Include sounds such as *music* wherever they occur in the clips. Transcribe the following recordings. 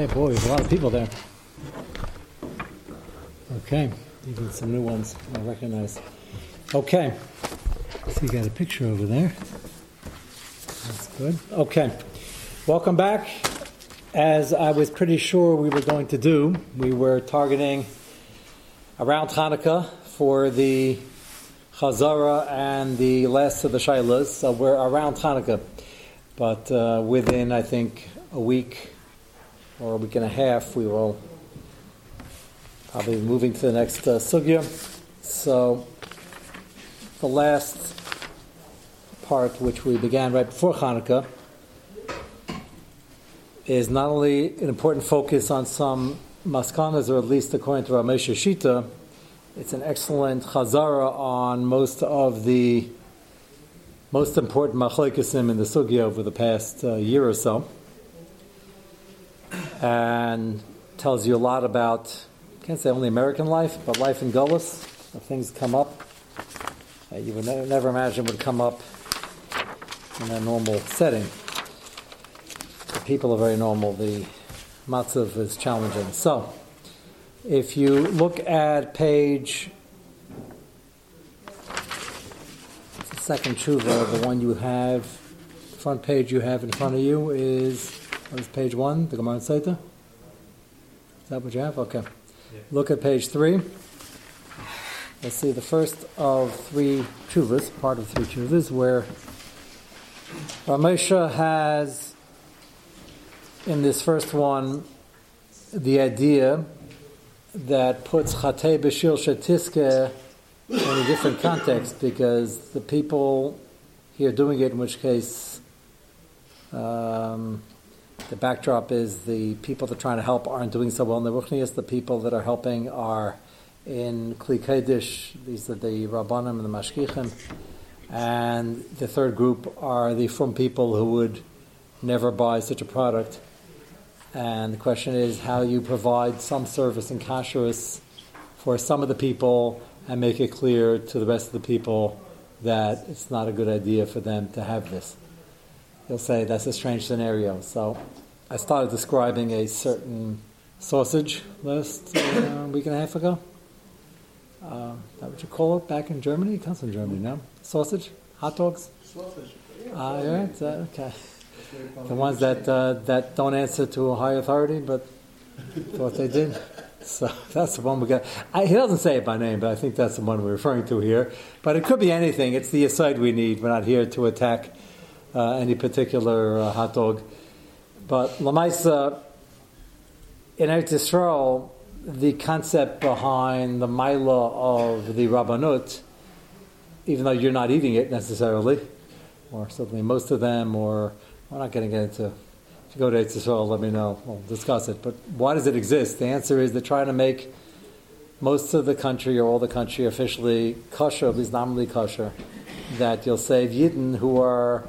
Okay, boy, have a lot of people there. Okay, even some new ones I recognize. Okay, so you got a picture over there. That's good. Okay, welcome back. As I was pretty sure we were going to do, we were targeting around Hanukkah for the Chazara and the last of the Shailas. So we're around Hanukkah, but uh, within, I think, a week or a week and a half, we will probably be moving to the next uh, sugya. So the last part, which we began right before Hanukkah, is not only an important focus on some maskanas, or at least according to Ramesh Shita, it's an excellent chazara on most of the most important machlekasim in the sugya over the past uh, year or so and tells you a lot about, I can't say only American life, but life in Gullus. Things come up that you would ne- never imagine would come up in a normal setting. The people are very normal. The matzav is challenging. So, if you look at page second tshuva, the one you have, front page you have in front of you is what is page one? The Gemara Saita? Is that what you have? Okay. Yeah. Look at page three. Let's see the first of three chuvas, part of three chuvas, where Ramesha has in this first one the idea that puts Chatei Bashil Shetiske in a different context because the people here doing it, in which case um, the backdrop is the people that are trying to help aren't doing so well in the Ruchnias. The people that are helping are in Kli. These are the Rabbanim and the Mashgichim. And the third group are the from people who would never buy such a product. And the question is how you provide some service and kashrus for some of the people and make it clear to the rest of the people that it's not a good idea for them to have this. You'll say that's a strange scenario. So I started describing a certain sausage last uh, week and a half ago. Uh, that what you call it back in Germany? It comes from Germany now. Sausage, hot dogs. Sausage. Ah, uh, yeah, uh, okay. The ones that uh, that don't answer to a high authority, but thought they did. So *laughs* that's the one we got. I, he doesn't say it by name, but I think that's the one we're referring to here. But it could be anything. It's the aside we need. We're not here to attack uh, any particular uh, hot dog. But Lamaisa, in Eretz Yisrael, the concept behind the Maila of the Rabbanut, even though you're not eating it necessarily, or certainly most of them, or we're not going to get into. If you go to Eretz Yisrael, let me know. We'll discuss it. But why does it exist? The answer is they're trying to make most of the country or all the country officially kosher, at least nominally kosher, that you'll save Yidden who are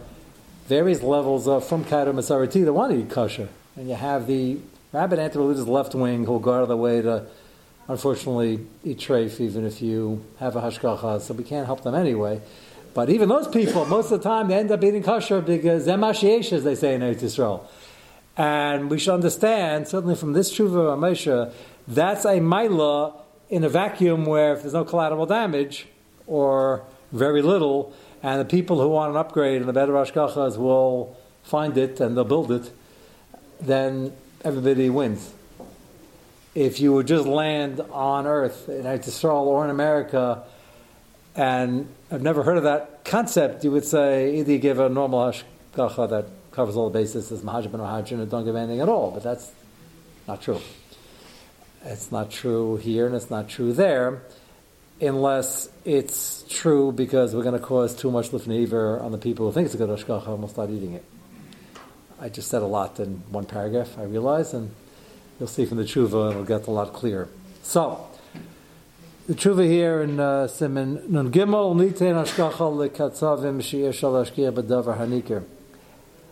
various levels of from Kaido Masarati that want to eat kosher. And you have the rabbi anti-religious left wing who'll go out of the way to, unfortunately, eat treif even if you have a hashgacha, so we can't help them anyway. But even those people, most of the time, they end up eating kosher because zemashiesh, as they say in Eretz Yisrael. And we should understand, certainly from this tshuva Ramesha, that's a maila in a vacuum where if there's no collateral damage or very little, and the people who want an upgrade and the better Ashkachas will find it and they'll build it, then everybody wins. If you would just land on Earth in Israel or in America, and I've never heard of that concept, you would say either you give a normal Ashkacha that covers all the bases as Mahajib and Mahajin and don't give anything at all, but that's not true. It's not true here and it's not true there unless it's true because we're going to cause too much lifneiver on the people who think it's a good ashkacha and will start eating it. I just said a lot in one paragraph, I realize, and you'll see from the tshuva it'll get a lot clearer. So, the tshuva here in uh, Siman Nun Gimel Nitein Ashkacha Lekatzavim Sheyesh Al Ashkia B'Davar Hanikir.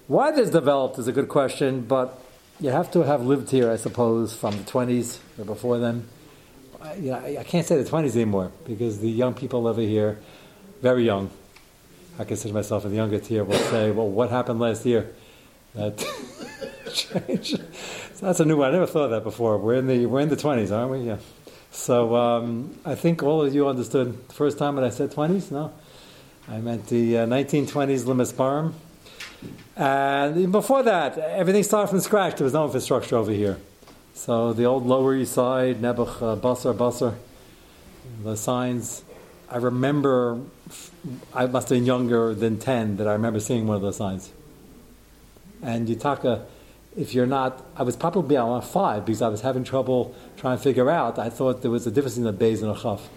Why this developed is a good question, but you have to have lived here, I suppose, from the 20s or before then you know, I, can't say the 20s anymore because the young people over here, very young, I consider myself in the younger tier, will say, well, what happened last year? That *laughs* change. So that's a new one. I never thought of that before. We're in the we're in the twenties, aren't we? Yeah. So um, I think all of you understood the first time when I said twenties. No, I meant the uh, 1920s Limas Barum. And before that, everything started from scratch. There was no infrastructure over here. So the old Lower East Side, Nebuch, uh, Basar, the signs. I remember, I must have been younger than 10 that I remember seeing one of those signs. And Yutaka, if you're not, I was probably on five because I was having trouble trying to figure out. I thought there was a difference in a Bays and a Chaf.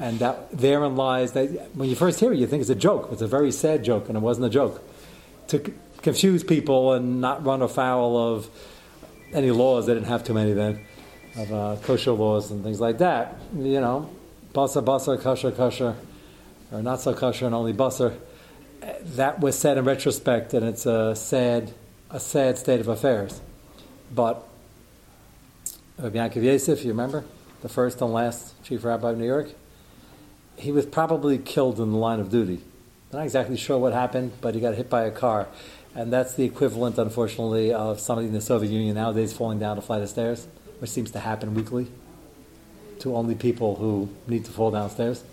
And that therein lies that when you first hear it, you think it's a joke. It's a very sad joke, and it wasn't a joke. To confuse people and not run afoul of any laws, they didn't have too many then, of uh, kosher laws and things like that. You know, basa basa, kosher kosher, or not so kosher and only basar. That was said in retrospect, and it's a sad, a sad state of affairs. But Rabbi Yaakov Yosef, you remember, the first and last chief rabbi of New York, he was probably killed in the line of duty. I'm not exactly sure what happened, but he got hit by a car. And that's the equivalent, unfortunately, of somebody in the Soviet Union nowadays falling down a flight of stairs, which seems to happen weekly to only people who need to fall downstairs.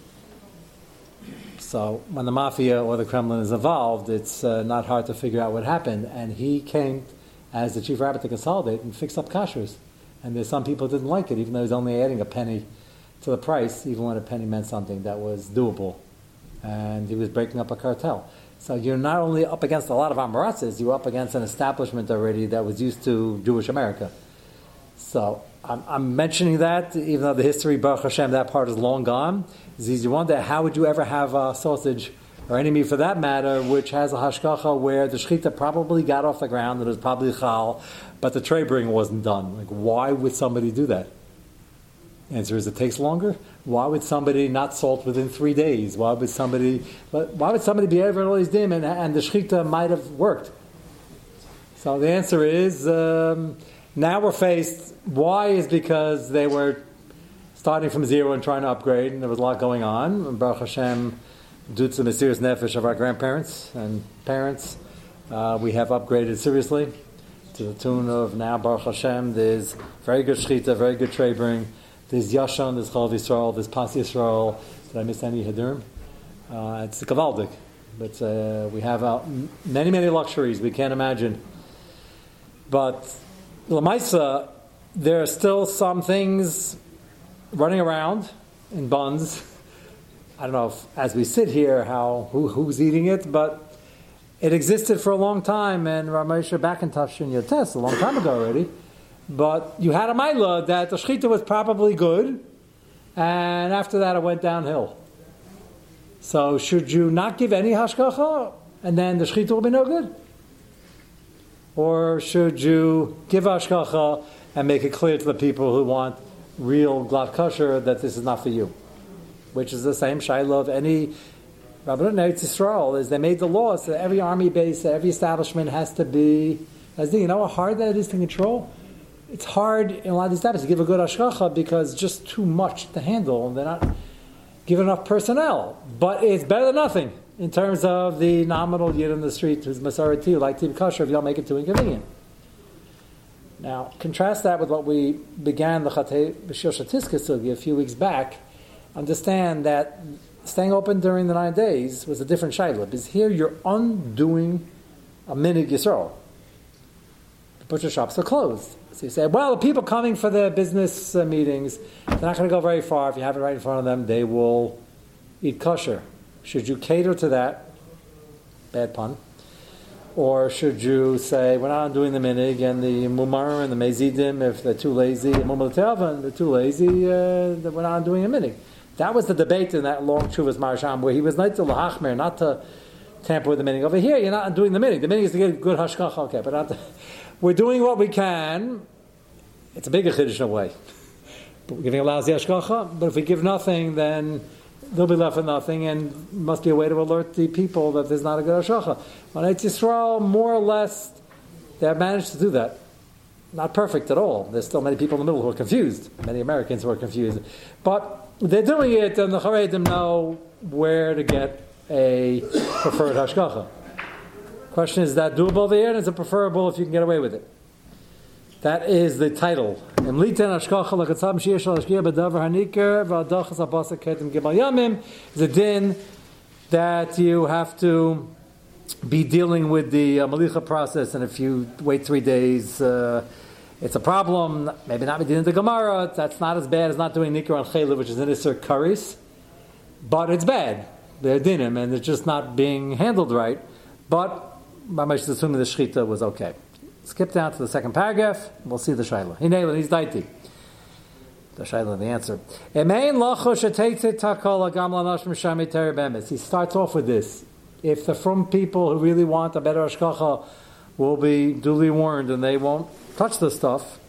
So when the mafia or the Kremlin is involved, it's uh, not hard to figure out what happened. And he came as the chief rabbi to consolidate and fix up kashrus. And there's some people who didn't like it, even though he's only adding a penny to the price, even when a penny meant something that was doable. And he was breaking up a cartel. So you're not only up against a lot of Amaratzes, you're up against an establishment already that was used to Jewish America. So I'm, I'm, mentioning that, even though the history, Baruch Hashem, that part is long gone. Is you wonder how would you ever have a sausage or any meat for that matter, which has a hashkacha where the shechita probably got off the ground and it was probably chal, but the tray bring wasn't done. Like, why would somebody do that? Answer is it takes longer. Why would somebody not salt within three days? Why would somebody? Why would somebody be over all these dim and, and the shechita might have worked? So the answer is um, now we're faced. Why is because they were starting from zero and trying to upgrade, and there was a lot going on. And Baruch Hashem, due to the mysterious nefesh of our grandparents and parents, uh, we have upgraded seriously to the tune of now Baruch Hashem. There's very good shechita, very good bring. There's Yashan, there's Chalav Yisrael, there's Pas Yisrael. Did I miss any Hadurim? Uh, it's Gavaldik. But uh, we have uh, many, many luxuries we can't imagine. But Lamaisa, there are still some things running around in buns. I don't know if, as we sit here, how who, who's eating it, but it existed for a long time, and Ramesha back in your test a long time ago already. But you had a Maila that the Shechita was probably good, and after that it went downhill. So should you not give any Hashkacha, and then the Shechita will be no good? Or should you give Hashkacha and make it clear to the people who want real glatt kosher that this is not for you? Which is the same Shiloh of any Rabbanut Eretz Yisrael, is they made the law so that every army base, every establishment has to be, as you know how hard that is to control? It's hard in a lot of these types to give a good ashkacha because just too much to handle and they're not given enough personnel. But it's better than nothing in terms of the nominal yid in the street who's Masarati, like Tib Kasher, if don't make it too inconvenient. Now, contrast that with what we began the Chatei B'Shir Sugi a few weeks back. Understand that staying open during the nine days was a different shayla. Because here you're undoing a minig Yisrael. The butcher shops are closed. So you say, well, the people coming for the business uh, meetings, they're not going to go very far. If you have it right in front of them, they will eat kosher. Should you cater to that? Bad pun. Or should you say, we're not doing the minig and the mumar and the mezidim, if they're too lazy, and mumar they're too lazy, uh, we're not doing a minig. That was the debate in that long Chuvas Maharsham, where he was not to lahachmer, not to tamper with the minig. Over here, you're not doing the minig. The minig is to get good hashkach, okay, but not to, we're doing what we can. It's a bigger chiddush in a way. But we're giving a lousy ashkacha. But if we give nothing, then they'll be left with nothing, and must be a way to alert the people that there's not a good ashkacha. On Eretz Yisrael, more or less, they have managed to do that. Not perfect at all. There's still many people in the middle who are confused. Many Americans who are confused. But they're doing it, and the Charedim know where to get a preferred hashkacha. Question is that doable over here, and is it preferable if you can get away with it? That is the title. Is a din that you have to be dealing with the uh, malicha process, and if you wait three days, uh, it's a problem. Maybe not be dealing with the Gemara. That's not as bad as not doing nikkur on chaylev, which is an iser karis, but it's bad. They're dinim, and it's just not being handled right. But Mamash assuming the shechita was okay. Skip down to the second paragraph. We'll see the shaila. Hinei he's daiti. The shaila, the answer. He starts off with this. If the from people who really want a better ashkacha will be duly warned and they won't touch the stuff,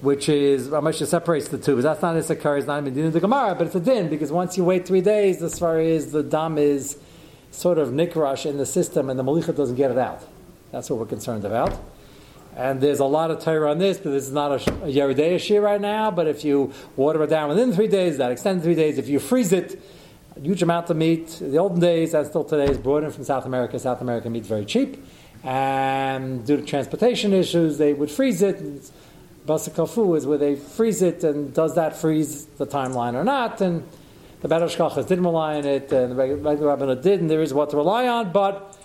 which is Ramesh separates the two. But that's not It's not even din the Gemara, but it's a din because once you wait three days, as far as the dam is sort of nikrash in the system, and the malicha doesn't get it out. That's what we're concerned about. And there's a lot of Torah on this, but this is not a, a Yeridei Shir right now. But if you water it down within three days, that extended three days, if you freeze it, a huge amount of meat. The olden days, and still today, is brought in from South America. South American meat's very cheap. And due to transportation issues, they would freeze it. Basakafu is where they freeze it, and does that freeze the timeline or not? And the Shkachas didn't rely on it, and the regular rabbinate did, and there is what to rely on, but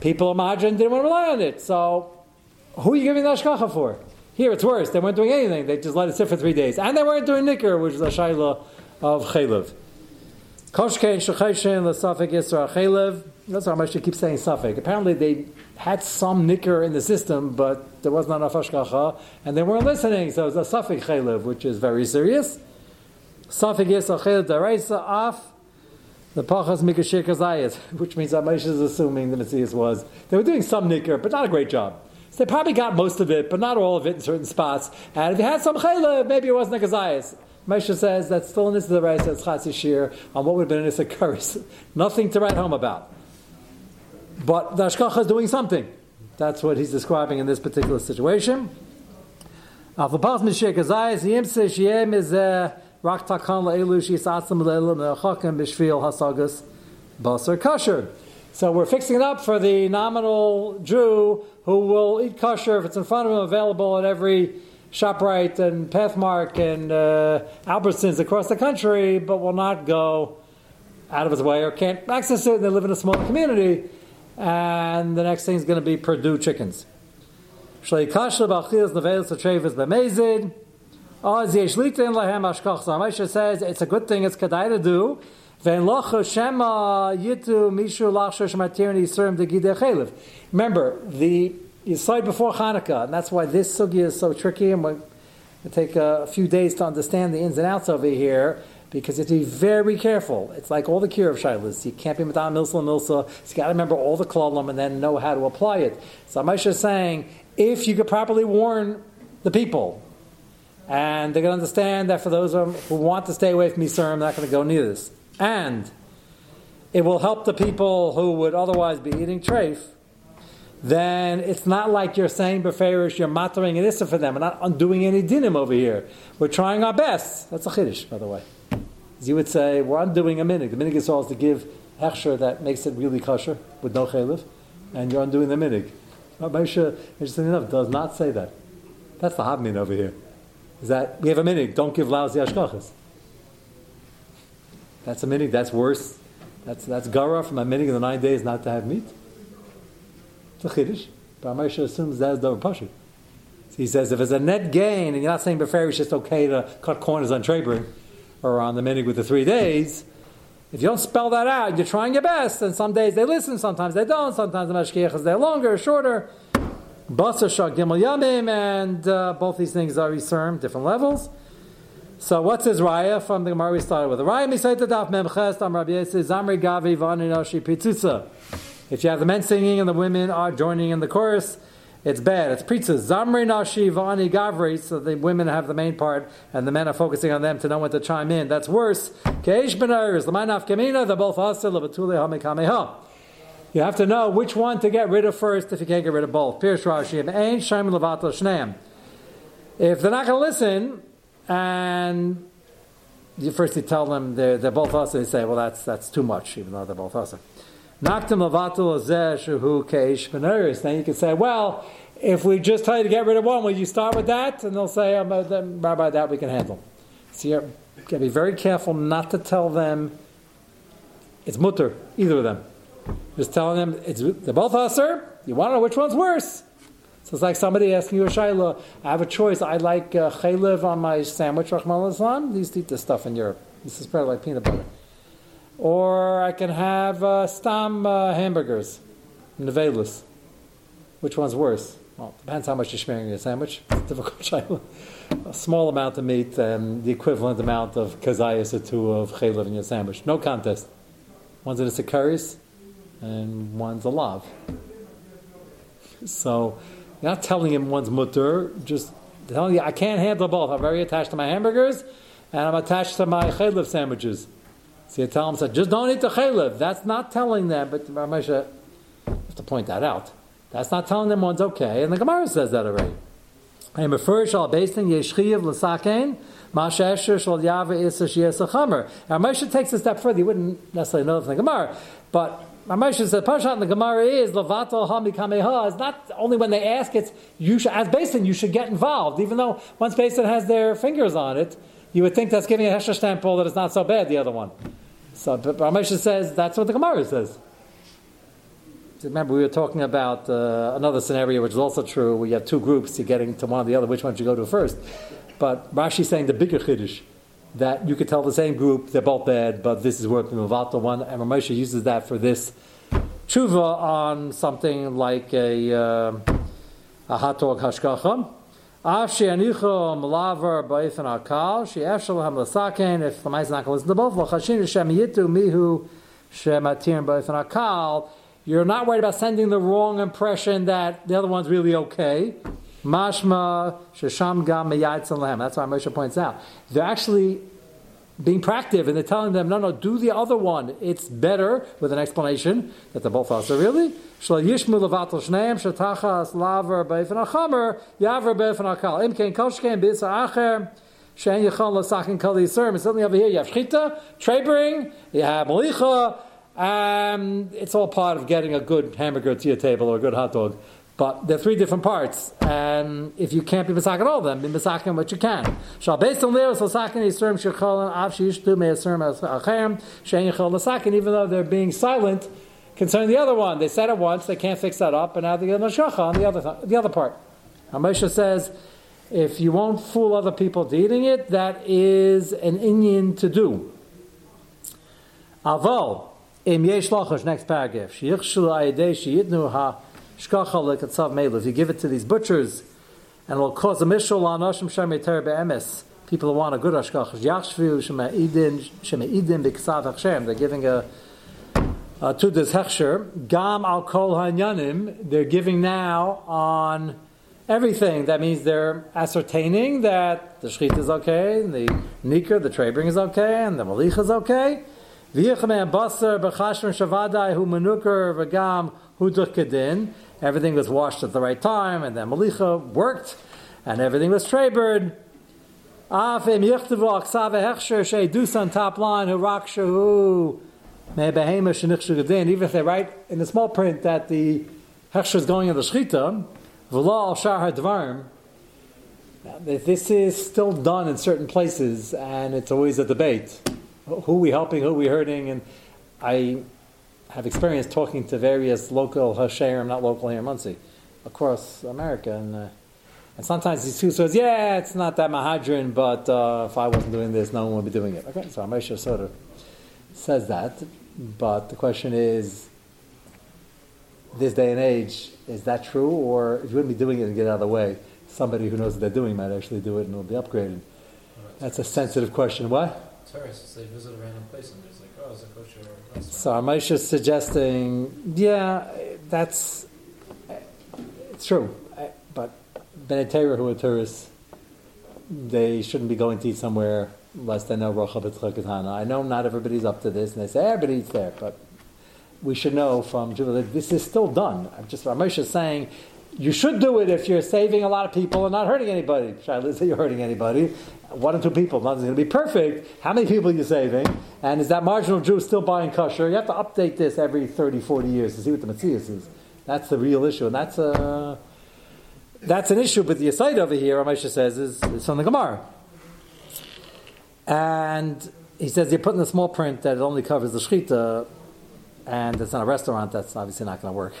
people imagine didn't want to rely on it. So, who are you giving the Ashkacha for? Here it's worse. They weren't doing anything. They just let it sit for three days. And they weren't doing Nicker, which is a Shaila of Chaylev. Koshkein Shecheshin L'Safik Yisra Chaylev. That's how much they keep saying Safik. Apparently they had some Nicker in the system, but there wasn't enough Ashkacha, and they weren't listening, so it was a Safik Chaylev, which is very serious. Safik Yisra Chaylev Daraisa Af the Pachas Mikashir Kazayas, *laughs* which means that Moshe is assuming the Messias was. They were doing some Nicker, but not a great job. So they probably got most of it, but not all of it in certain spots. And if you had some chayla, maybe it wasn't a kazayas. Moshe says that's still in this the right says chatzishir on what would have been in this curse. *laughs* Nothing to write home about. But the Ashkacha is doing something. That's what he's describing in this particular situation. Kasher. So we're fixing it up for the nominal Jew who will eat kosher if it's in front of him, available at every ShopRite and Pathmark and uh, Albertsons across the country, but will not go out of his way or can't access it. And they live in a small community, and the next thing is going to be Perdue chickens. Moshe says it's a good thing, it's kedai to do. Remember, the you slide before Hanukkah, and that's why this sugya is so tricky, and we take a few days to understand the ins and outs over here, because you have to be very careful. It's like all the cure of shilas. You can't be madam milsa milsa. So you got to remember all the klalim and then know how to apply it. So Moshe is saying, if you could properly warn the people, and they're going to understand that for those who want to stay away from Yisurim, they're not going to go near this and it will help the people who would otherwise be eating treif, then it's not like you're saying beferish, you're mattering an issa for them. We're not undoing any dinim over here. We're trying our best. That's a chiddush, by the way. As you would say, we're undoing a minig. The minig is always to give hechsher that makes it really kosher with no chaylev, and you're undoing the minig. Moshe, interesting enough, does not say that. That's the habmin over here. Is that we have a minig, don't give lousy ashkachas. That's a minig. That's worse. That's that's gara from a minig in the nine days not to have meat. It's a chiddush. But Moshe assumes that's the pashut. So he says if it's a net gain, and you're not saying before it's just okay to cut corners on Trebring or on the minig with the three days. If you don't spell that out, you're trying your best, and some days they listen, sometimes they don't, sometimes the mashkiach is there longer or shorter. Basar shak gimel yamim, and uh, both these things are Yisurim, different levels. So what's his raya from the Gemara we started with? Raya the daf memches am Rabbi zamri gavi v'aninashi pitzutza. If you have the men singing and the women are joining in the chorus, it's bad. It's pizza. Zamri nashi v'ani gavri. So the women have the main part and the men are focusing on them to know when to chime in. That's worse. Keish benayers l'manaf kemina. They're both hamikameha. You have to know which one to get rid of first if you can't get rid of both. Pirush Rashi. Ein shaim levato shneim. If they're not going to listen, and you first you tell them they're, they're both us, they say, well, that's that's too much, even though they're both us. Then you can say, well, if we just tell you to get rid of one, will you start with that? And they'll say, um, then, Rabbi, that we can handle. So you got to be very careful not to tell them it's mutter, either of them. Just telling them it's they're both usher. You want to know which one's worse? So it's like somebody asking you a shayla. I have a choice. I like uh, on my sandwich. Rahman Islam. These eat this stuff in Europe. This is spread like peanut butter. Or I can have uh, stam uh, hamburgers, nevelis. Which one's worse? Well, depends how much you're sharing your sandwich. *laughs* It's difficult shayla. A small amount of meat and the equivalent amount of kazayas or two of chaylev in your sandwich. No contest. One's in a sikaris, and one's a lav. *laughs* So you're not telling him one's mutter, just telling you, I can't handle both. I'm very attached to my hamburgers, and I'm attached to my chaylev sandwiches. So you tell him, so just don't eat the chaylev. That's not telling them, but Ramesha, you have to point that out. That's not telling them one's okay, and the Gemara says that already. I am a first all based in Yeshchiv l'sakein, Mashasher shal yava isa. Now Moshe takes a step further. You wouldn't necessarily know from the Gemara, but Moshe says parshat in the Gemara is levato hami kameha. It's not only when they ask; it's you should, as basin you should get involved. Even though once basin has their fingers on it, you would think that's giving a hesher stample that it's not so bad. The other one. So, but Moshe says that's what the Gemara says. Remember, we were talking about uh, another scenario, which is also true. where you have two groups, you're getting to one or the other. Which one should you go to first? But Rashi's saying the bigger chiddush that you could tell the same group they're both bad, but this is working with the one, and Ramosha uses that for this tshuva on something like a uh, a hot dog hashkacha. Afshi anicho malaver ba'ifan akal she eshel ham lasaken if the mice not going to listen to both v'chashin shem yitu mihu shematir ba'ifan akal. You're not worried about sending the wrong impression that the other one's really okay. Mashma shesham gam lehem. That's why Moshe points out they're actually being proactive and they're telling them, no, no, do the other one. It's better with an explanation that they're both also really. Shen yichon lasakin kol yisur. And suddenly over here you have shchita, trebering, you have malicha. Um, it's all part of getting a good hamburger to your table or a good hot dog. But there are three different parts, and if you can't be misakin all of them, be misakin what you can. Shall based on there, so sakin yisrim shecholan av sheyishtu me'asrim achem shein yichol lasakin, even though they're being silent concerning the other one. They said it once, they can't fix that up, and now they get mashacha on the other the other part. Moshe says, if you won't fool other people to eating it, that is an Indian to do. Avol im yesh lachash next paragraph sheyichshul ayidei sheyitnu ha if you give it to these butchers, and it'll cause a mishul on Ashim Shemei Ter Be'emes, people who want a good Ashkach, Yachshvu Shemei Idin Hachshem, they're giving a, a to this Hechsher, Gam Al Kol Hanyanim, they're giving now on everything. That means they're ascertaining that the Shechit is okay, and the Nikr, the Trebring is okay, and the Malich is okay. V'yichamei Basar B'Chashmer Shavadai Hu Menuker V'Gam Hu Kedin, everything was washed at the right time, and then Malicha worked, and everything was trebered. Even top line, even if they write in the small print that the hechsher is going in the shchita, v'la shar hadvarim, this is still done in certain places, and it's always a debate. Who are we helping, who are we hurting? And I have experience talking to various local Hashem, not local here in Monsey, across America. And, uh, and sometimes these two says, yeah, it's not that Mahadrin, but uh, if I wasn't doing this, no one would be doing it. Okay, so Amesha sort of says that. But the question is, this day and age, is that true? Or if you wouldn't be doing it and get out of the way, somebody who knows what they're doing might actually do it and it'll be upgraded. That's a sensitive question. What? Tourists, they visit a random place and is it kosher? So Amish is suggesting, yeah, that's it's true, but Benetera who are tourists, they shouldn't be going to eat somewhere less than know Rocha. I know not everybody's up to this, and they say everybody eats there, but we should know from that this is still done. I'm just Ramesh is saying You should do it if you're saving a lot of people and not hurting anybody. Shaila say you're hurting anybody. One or two people, nothing's going to be perfect. How many people are you saving? And is that marginal Jew still buying kosher? You have to update this every 30, 40 years to see what the Matthias is. That's the real issue. And that's a, that's an issue, but the aside over here, Ramesha says, is, is from the Gemara. And he says you're putting a small print that it only covers the shechita, and it's not a restaurant. That's obviously not going to work.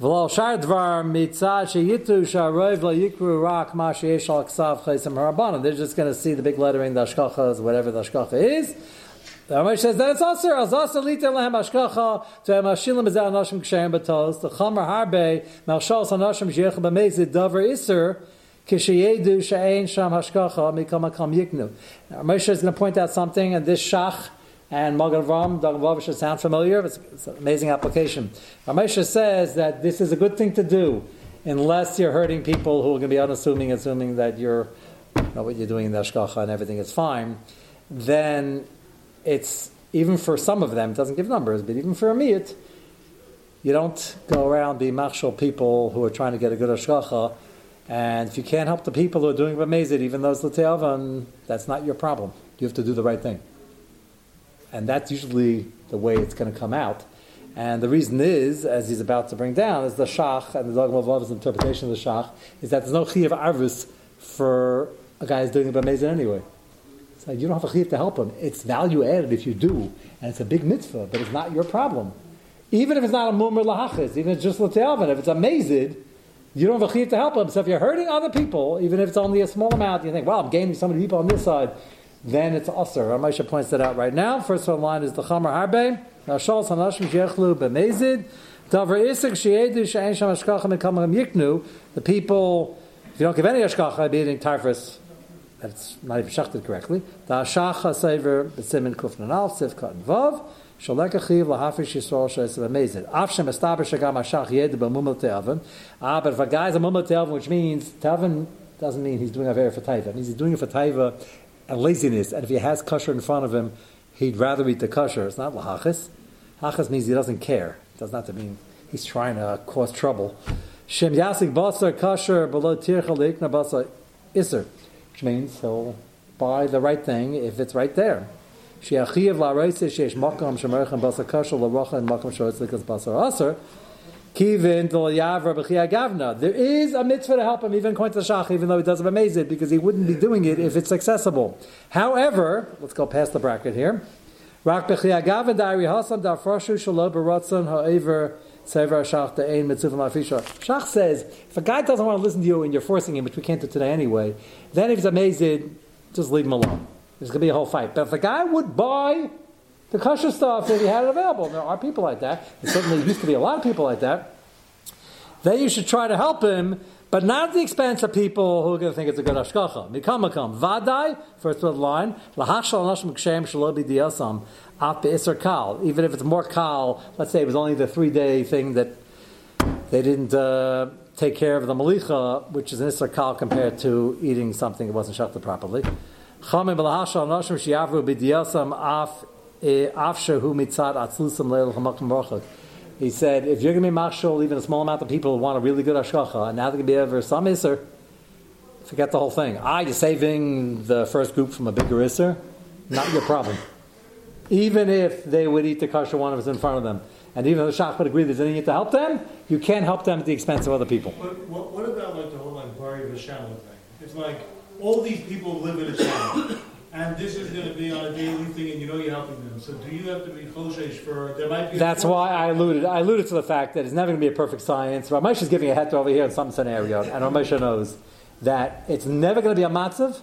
V'lo shar dvar mitzad sheyitu sharov la yikru rak ma sheyesh al ksav chesem harabanan. They're just going to see the big lettering, the is whatever the ashkacha is. The Ramesh says that it's also as also lita lehem ashkacha to hem ashilim ezel anashim ksherim batos the chamer harbe malshal anashim sheyech b'mezid davar iser kishayedu she'ein sham hashkacha mikam akam yiknu. Moshe is going to point out something, and this shach and Magen Avraham, Dagan Vav should sound familiar. It's, it's, an amazing application. Ramesha says that this is a good thing to do unless you're hurting people who are going to be unassuming, assuming that you're know what you're doing in the Ashkacha and everything is fine. Then it's even for some of them, it doesn't give numbers, but even for a miyat, you don't go around being machshel people who are trying to get a good Ashkacha. And if you can't help the people who are doing Bamezid, even those L'te'avan, that's not your problem. You have to do the right thing. And that's usually the way it's going to come out. And the reason is, as he's about to bring down, is the Shach, and the Dogma of Lov's interpretation of the Shach, is that there's no Chi of Arvis for a guy who's doing a Bamezid anyway. So you don't have a Chi to help him. It's value added if you do, and it's a big mitzvah, but it's not your problem. Even if it's not a Mumr Lahachis, even if it's just L'te'avan, if it's a you don't have a Chi to help him. So if you're hurting other people, even if it's only a small amount, you think, wow, I'm gaining so many people on this side then it's Aser. Ramesha points that out right now. First one line is the Chamar Harbe. Nashal Sanashim Jechlu B'mezid. Davar Isik Sheedu She'en Sham Ashkacha Mekamam Yiknu. The people, if you don't give any Ashkacha, be eating Tarfus. That's not even shachted correctly. The Ashacha Sever B'simin Kufnan Al, Siv Kat and Vav. Shalek Achiv Lahafish Yisrael She'es B'mezid. Afshem Estaber Shagam Ashach Yed B'mumel Te'avim. Ah, but if a guy's a Mumel Te'avim, which means Te'avim doesn't mean he's doing a very for taiva. It means he's doing it for taiva and laziness, and if he has kosher in front of him, he'd rather eat the kosher. It's not lahachis. Hachas means he doesn't care. It does not mean he's trying to cause trouble. Shem yasik basar kosher below tircha leikna basar iser, which means he'll buy the right thing if it's right there. Sheachiv la reise sheish makam shemerchem basar kosher la and makam shoytzlikas basar aser. Kivin gavna. There is a mitzvah to help him, even according to the Shach, even though he doesn't amaze it, because he wouldn't be doing it if it's accessible. However, let's go past the bracket here. Rak gavna dari hasam dafroshu shalo baratzon ha'ever sever shach de'ein mitzvah mafisha. Shach says, if a guy doesn't want to listen to you and you're forcing him, which we can't do today anyway, then if he's amazed, just leave him alone. There's going to be a whole fight. But if the guy would buy the kosher stuff if he had available. There are people like that. There certainly used to be a lot of people like that. Then you should try to help him, but not at the expense of people who are going to think it's a good ashkacha. Mikam makam. Vadai, first word line, lahashal nashim kshem shalobi diyasam, at be'isr kal. Even if it's more kal, let's say it was only the three day thing that they didn't uh, take care of the malicha, which is an kal compared to eating something that wasn't shafted properly. Chamim lahashal nashim shiavru b'diyasam af he said, if you're going to be marshal, even a small amount of people want a really good ashkacha, and now they're going to be over some iser, forget the whole thing. Ah, you're saving the first group from a bigger iser, not your problem. Even if they would eat the kosher one was in front of them, and even if the shach would agree there's anything to help them, you can't help them at the expense of other people. But what, what about like the whole like Bari Vishal thing? It's like all these people live in a town and this is going to be on a daily thing, and you know you're helping them. So do you have to be choshesh for? There might be. That's why I alluded. I alluded to the fact that it's never going to be a perfect science. Ramesh is giving a head over here in some scenario, and Ramesh knows that it's never going to be a matzav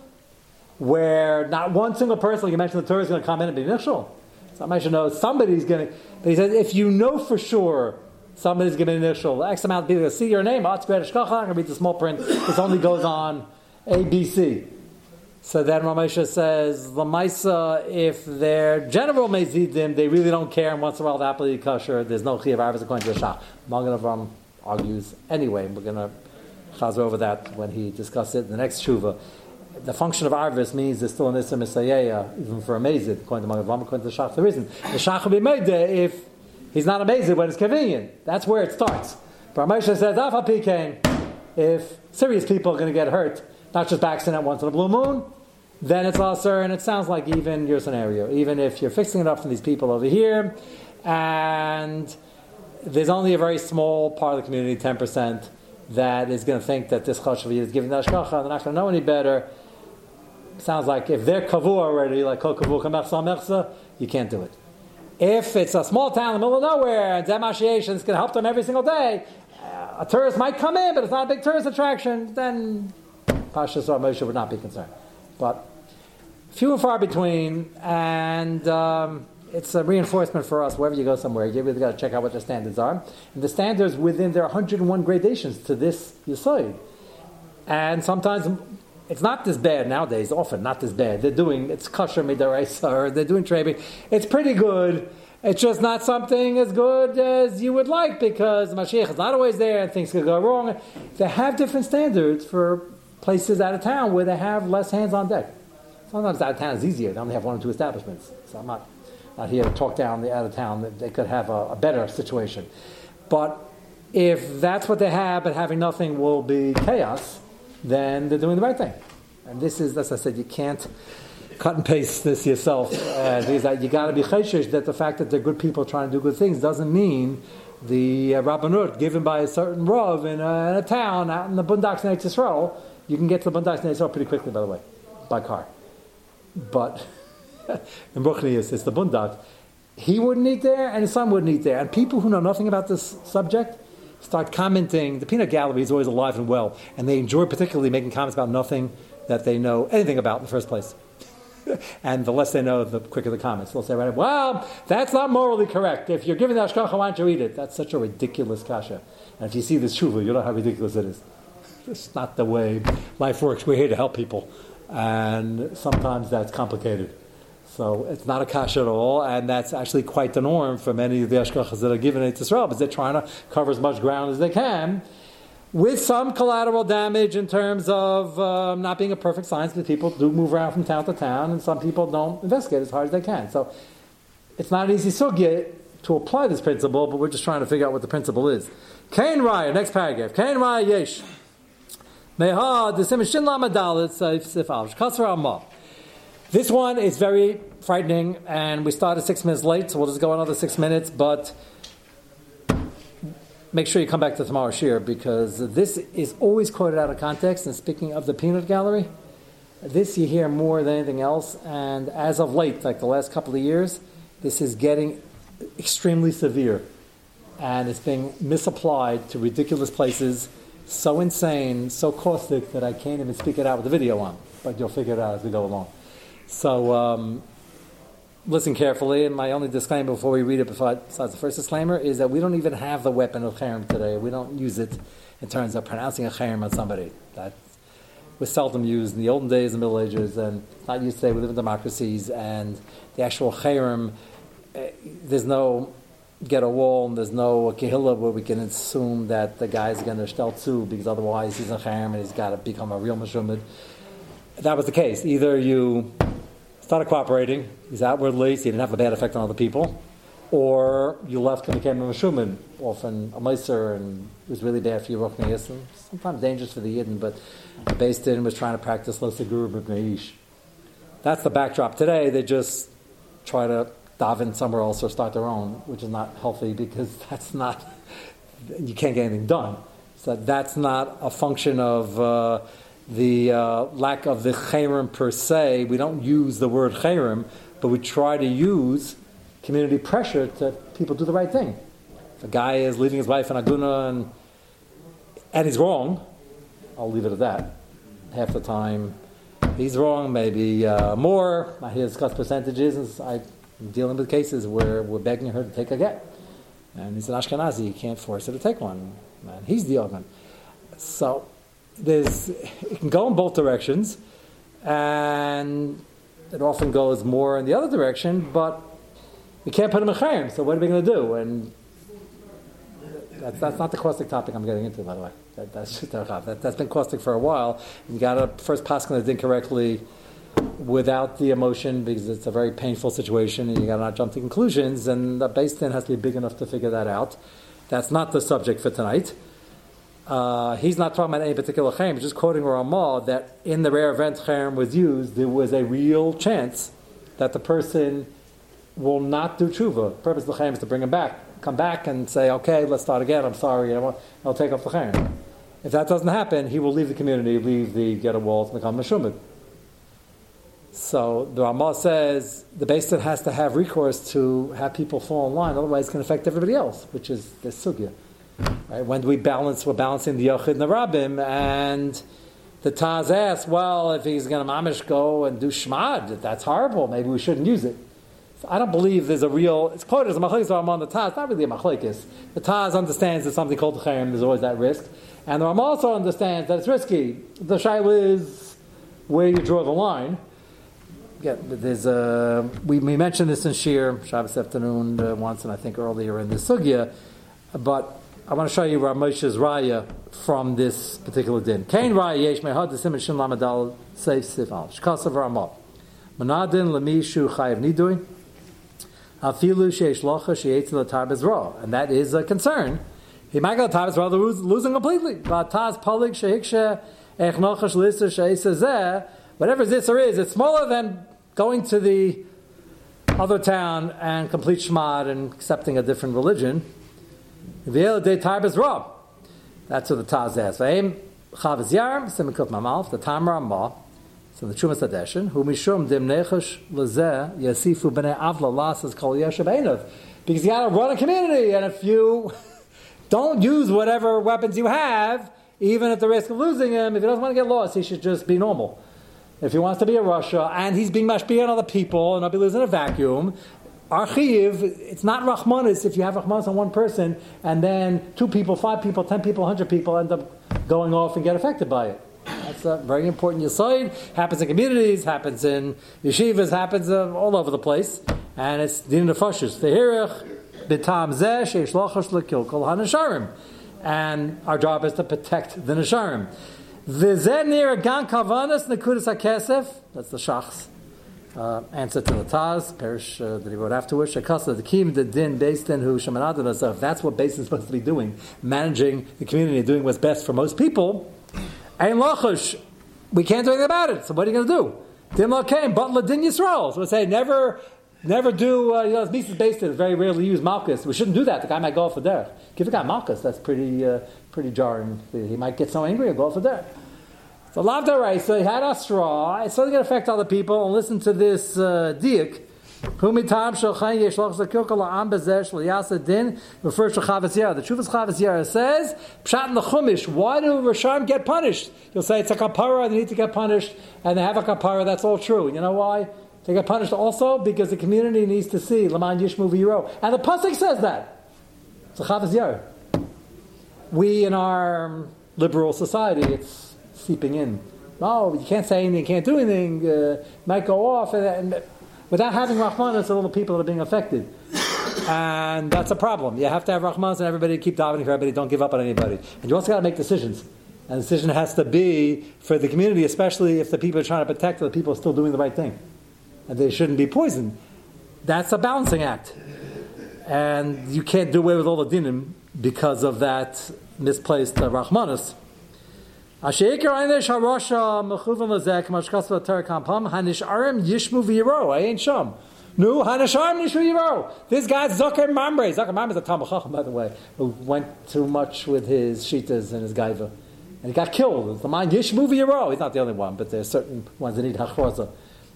where not one single person, like you mentioned, the Torah is going to come in and be initial. So Ramesh knows somebody's going to. But he says if you know for sure somebody's going to be initial, X amount of people going to see your name. Oh, it's great. I'm going to read the small print. This only goes on A, B, C. So then Ramesha says, Lamaisa, if they're general mezidim, they really don't care, and once in a while the apple kosher, there's no chiyav arvis according to the Shach. Magen Avram argues anyway, we're going to chaz over that when he discusses it in the next shuva. The function of arvis means there's still an issa misayeya, even for a mezid, according to Magen Avram, according to the Shach, there isn't. The Shach will be made there if he's not a mezid when it's convenient. That's where it starts. But Ramesha says, Afa if serious people are going to get hurt, not just by accident once in a blue moon, then it's also, and it sounds like even your scenario, even if you're fixing it up from these people over here, and there's only a very small part of the community, 10%, that is going to think that this chashav is giving the ashkacha, they're not going to know any better. Sounds like if they're kavu already, like kol kavu kamechsa you can't do it. If it's a small town in the middle of nowhere and demonstration is going to help them every single day, a tourist might come in, but it's not a big tourist attraction, then Pashas or Moshe would not be concerned. But few and far between, and um, it's a reinforcement for us wherever you go somewhere. You really got to check out what the standards are. And the standards within there are 101 gradations to this Yisoid. And sometimes it's not this bad nowadays, often not this bad. They're doing, it's kosher midaraisa, *laughs* or they're doing trading. It's pretty good. It's just not something as good as you would like because mashgiach is not always there and things could go wrong. They have different standards for places out of town where they have less hands on deck. Sometimes out of town is easier. They only have one or two establishments. So I'm not, not here to talk down the out of town. That they could have a, a better situation. But if that's what they have, but having nothing will be chaos, then they're doing the right thing. And this is, as I said, you can't cut and paste this yourself. Uh, you got to be chayshish that the fact that they're good people trying to do good things doesn't mean the uh, rabbanut given by a certain rav in a, in a town out in the bundaks in Yisrael, you can get to the in Yisrael pretty quickly, by the way, by car. But *laughs* in Brooklyn, it's, it's the bundak. He wouldn't eat there, and his son wouldn't eat there. And people who know nothing about this subject start commenting. The peanut gallery is always alive and well, and they enjoy particularly making comments about nothing that they know anything about in the first place. *laughs* and the less they know, the quicker the comments. They'll say, right, well, that's not morally correct. If you're giving the ashkacha, why don't you eat it? That's such a ridiculous kasha. And if you see this tshuva, you know how ridiculous it is. It's not the way life works. We're here to help people. And sometimes that's complicated. So it's not a kasha at all, and that's actually quite the norm for many of the ashkachas that are given in Israel, because they're trying to cover as much ground as they can, with some collateral damage in terms of um, not being a perfect science, because people do move around from town to town, and some people don't investigate as hard as they can. So it's not an easy sugya to apply this principle, but we're just trying to figure out what the principle is. Kain Raya, next paragraph. Kain Raya Yesh. This one is very frightening, and we started six minutes late, so we'll just go another six minutes. But make sure you come back to tomorrow's shir because this is always quoted out of context. And speaking of the peanut gallery, this you hear more than anything else. And as of late, like the last couple of years, this is getting extremely severe, and it's being misapplied to ridiculous places. So insane, so caustic that I can't even speak it out with the video on. But you'll figure it out as we go along. So um, listen carefully. And my only disclaimer before we read it, besides the first disclaimer, is that we don't even have the weapon of cherem today. We don't use it in terms of pronouncing a cherem on somebody. That was seldom used in the olden days, the Middle Ages, and not used today. We live in democracies, and the actual cherem, eh, there's no get a wall, and there's no kehillah where we can assume that the guy's going to shtel too, because otherwise he's a cherem and he's got to become a real mashumid. That was the case. Either you started cooperating. He's outwardly, so he didn't have a bad effect on other people. Or you left and became a Meshuman, often a Meiser, and it was really bad for you, Ruchnias, and sometimes dangerous for the Yidden, but the Beis Din was trying to practice Loseguru B'Gneish. That's the backdrop. Today, they just try to daven somewhere else or start their own, which is not healthy because *laughs* that's not, you can't get anything done. So that's not a function of. Uh, the uh, lack of the chayrim per se. We don't use the word chayrim, but we try to use community pressure to people do the right thing. If a guy is leaving his wife in Aguna and, and he's wrong, I'll leave it at that. Half the time, he's wrong, maybe uh, more. I hear discuss percentages. I'm dealing with cases where we're begging her to take a get. And he's an Ashkenazi, you can't force her to take one. And he's the organ. So there's, it can go in both directions, and it often goes more in the other direction, but we can't put him in chayim, so what are we going to do? And that's, that's not the caustic topic I'm getting into, by the way. That, that's, that, has been caustic for a while. You got to first pass on it incorrectly without the emotion because it's a very painful situation and you got to not jump to conclusions, and the Beis Din has to be big enough to figure that out. That's not the subject for tonight. uh, he's not talking about any particular chayim, he's just quoting Ramah that in the rare event chayim was used, there was a real chance that the person will not do tshuva. The purpose of the chayim is to bring him back, come back and say, okay, let's start again, I'm sorry, I want, I'll take off the chayim. If that doesn't happen, he will leave the community, leave the ghetto walls, and become a shumid. So the Ramah says the Din has to have recourse to have people fall in line, otherwise it can affect everybody else, which is the sugya. Right? When we balance? We're balancing the Yochid and the Rabbim, and the Taz asks, well, if he's going to mamish go and do shmad, that's horrible. Maybe we shouldn't use it. So I don't believe there's a real. It's quoted as a machlekes on the Taz. Not really a machlekes. The Taz understands that something called chayim. There's always that risk, and the Ram also understands that it's risky. The shaila is where you draw the line. Yeah, there's a, we, we mentioned this in Shir Shabbos afternoon uh, once, and I think earlier in the sugya, but I want to show you Ramosha's raya from this particular din. Kain raya yesh mehad desim shin lamadal seif sifal shkasav ramah. Manadin lemishu chayiv nidui. Afilu sheish locha sheitz latar bezra, and that is a concern. He might go tar bezra losing completely. But taz palik shehikshe echnochash lister sheisazeh. Whatever or is, it's smaller than going to the other town and complete shmad and accepting a different religion. V'el de tarbes rob. That's what the Taz says. V'em chavaz yarm simikut mamalf the tam ramah. So the Chumas Hadeshin, who mishum dim nechash lezeh yasifu b'nei avla lasas kol yeshav Because you got to run a community, and if you *laughs* don't use whatever weapons you have, even at the risk of losing him, if he doesn't want to get lost, he should just be normal. If he wants to be a Russia, and he's being mashpia on other people and nobody lives in a vacuum, Archiv, it's not Rahmanis if you have Rahmanis on one person and then two people, five people, ten people, hundred people end up going off and get affected by it. That's a very important yisoid. Happens in communities, happens in yeshivas, happens uh, all over the place. And it's din nefashis. Tehirich b'tam zeh sheish lochash lekil kol hanasharim. And our job is to protect the nasharim. V'zeh gan kavanas nekudas hakesef. That's the shachs uh, answer to the Taz, Perish uh, that he wrote afterwards. Shekasa, the Kim, the Din, based in who Shamanadana. So if that's what Beis Din is supposed to be doing, managing the community, doing what's best for most people, Ein Lachush, we can't do anything about it. So what are you going to do? Dim Lakem, but Ladin Yisrael. So we say never. Never do, uh, you know, Mises based it, very rarely use Malchus. We shouldn't do that. The guy might go off for there. Give the guy Malchus, that's pretty, uh, pretty jarring. He might get so angry and go for there. So Lav so he had a straw. It's only going to affect other people. And listen to this uh, diak. Humitam shalchayin yeshlach zakilka la'am bezesh liyasa din refers to Chavos Yair. The truth is Chavos says pshat in the Chumash. Why do Risham get punished? You'll say it's a kapara. They need to get punished, and they have a kapara. That's all true. You know why? They get punished also because the community needs to see Laman Yishmu V'Yiro. And the Pasuk says that. It's a Yair. We in our liberal society, it's seeping in. No, you can't say anything, can't do anything, uh, might go off, and, and without having Rahman, it's all the people that are being affected. And that's a problem. You have to have Rahmans and everybody keep davening for everybody, don't give up on anybody. And you also got to make decisions. And the decision has to be for the community, especially if the people are trying to protect the people are still doing the right thing. And they shouldn't be poisoned. That's a balancing act. And you can't do away with all the dinim because of that misplaced uh, Rahmanas. Ashayikar Einish Yishmu. No, Hanisharim Yishmu Viro. This guy's Zaken Mamre. Zaken Mamre is a Talmud Chacham, by the way, who went too much with his Shitas and his Gaiva. And he got killed. It's the man Yishmu Viro. He's not the only one, but there's certain ones that need Hachroza.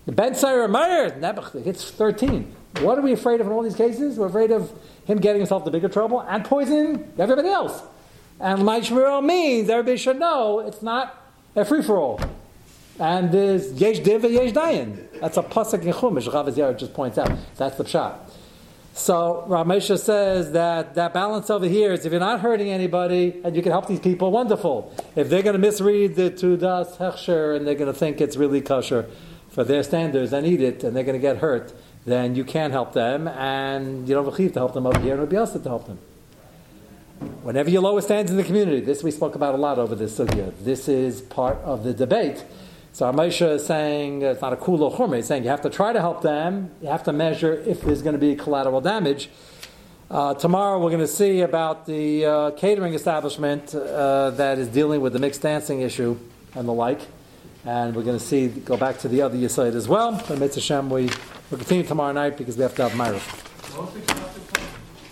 The Ben Sayer Meyer, Nebuch, it's 13. What are we afraid of in all these cases? We're afraid of him getting himself into bigger trouble and poisoning everybody else. And Maishmiro means everybody should know it's not a free for all. And there's Yesh Div Yesh Dayan. That's a pasuk in Chumash. Rav Ziyar just points out. That's the pshat. So Ramesha says that that balance over here is if you're not hurting anybody and you can help these people, wonderful. If they're going to misread the Tudas Hechsher and they're going to think it's really kosher for their standards and eat it and they're going to get hurt, then you can't help them, and you don't have a chiv to help them over here, and nobody else to help them. Whenever your lower stands in the community, this we spoke about a lot over this sugya. This is part of the debate. So Amisha is saying uh, it's not a cool chumra. He's saying you have to try to help them. You have to measure if there's going to be collateral damage. Uh, tomorrow we're going to see about the uh, catering establishment uh, that is dealing with the mixed dancing issue and the like. And we're going to see, go back to the other Yisrael as well. But Mitzvah Hashem, we We'll continue tomorrow night because we have to have Myra.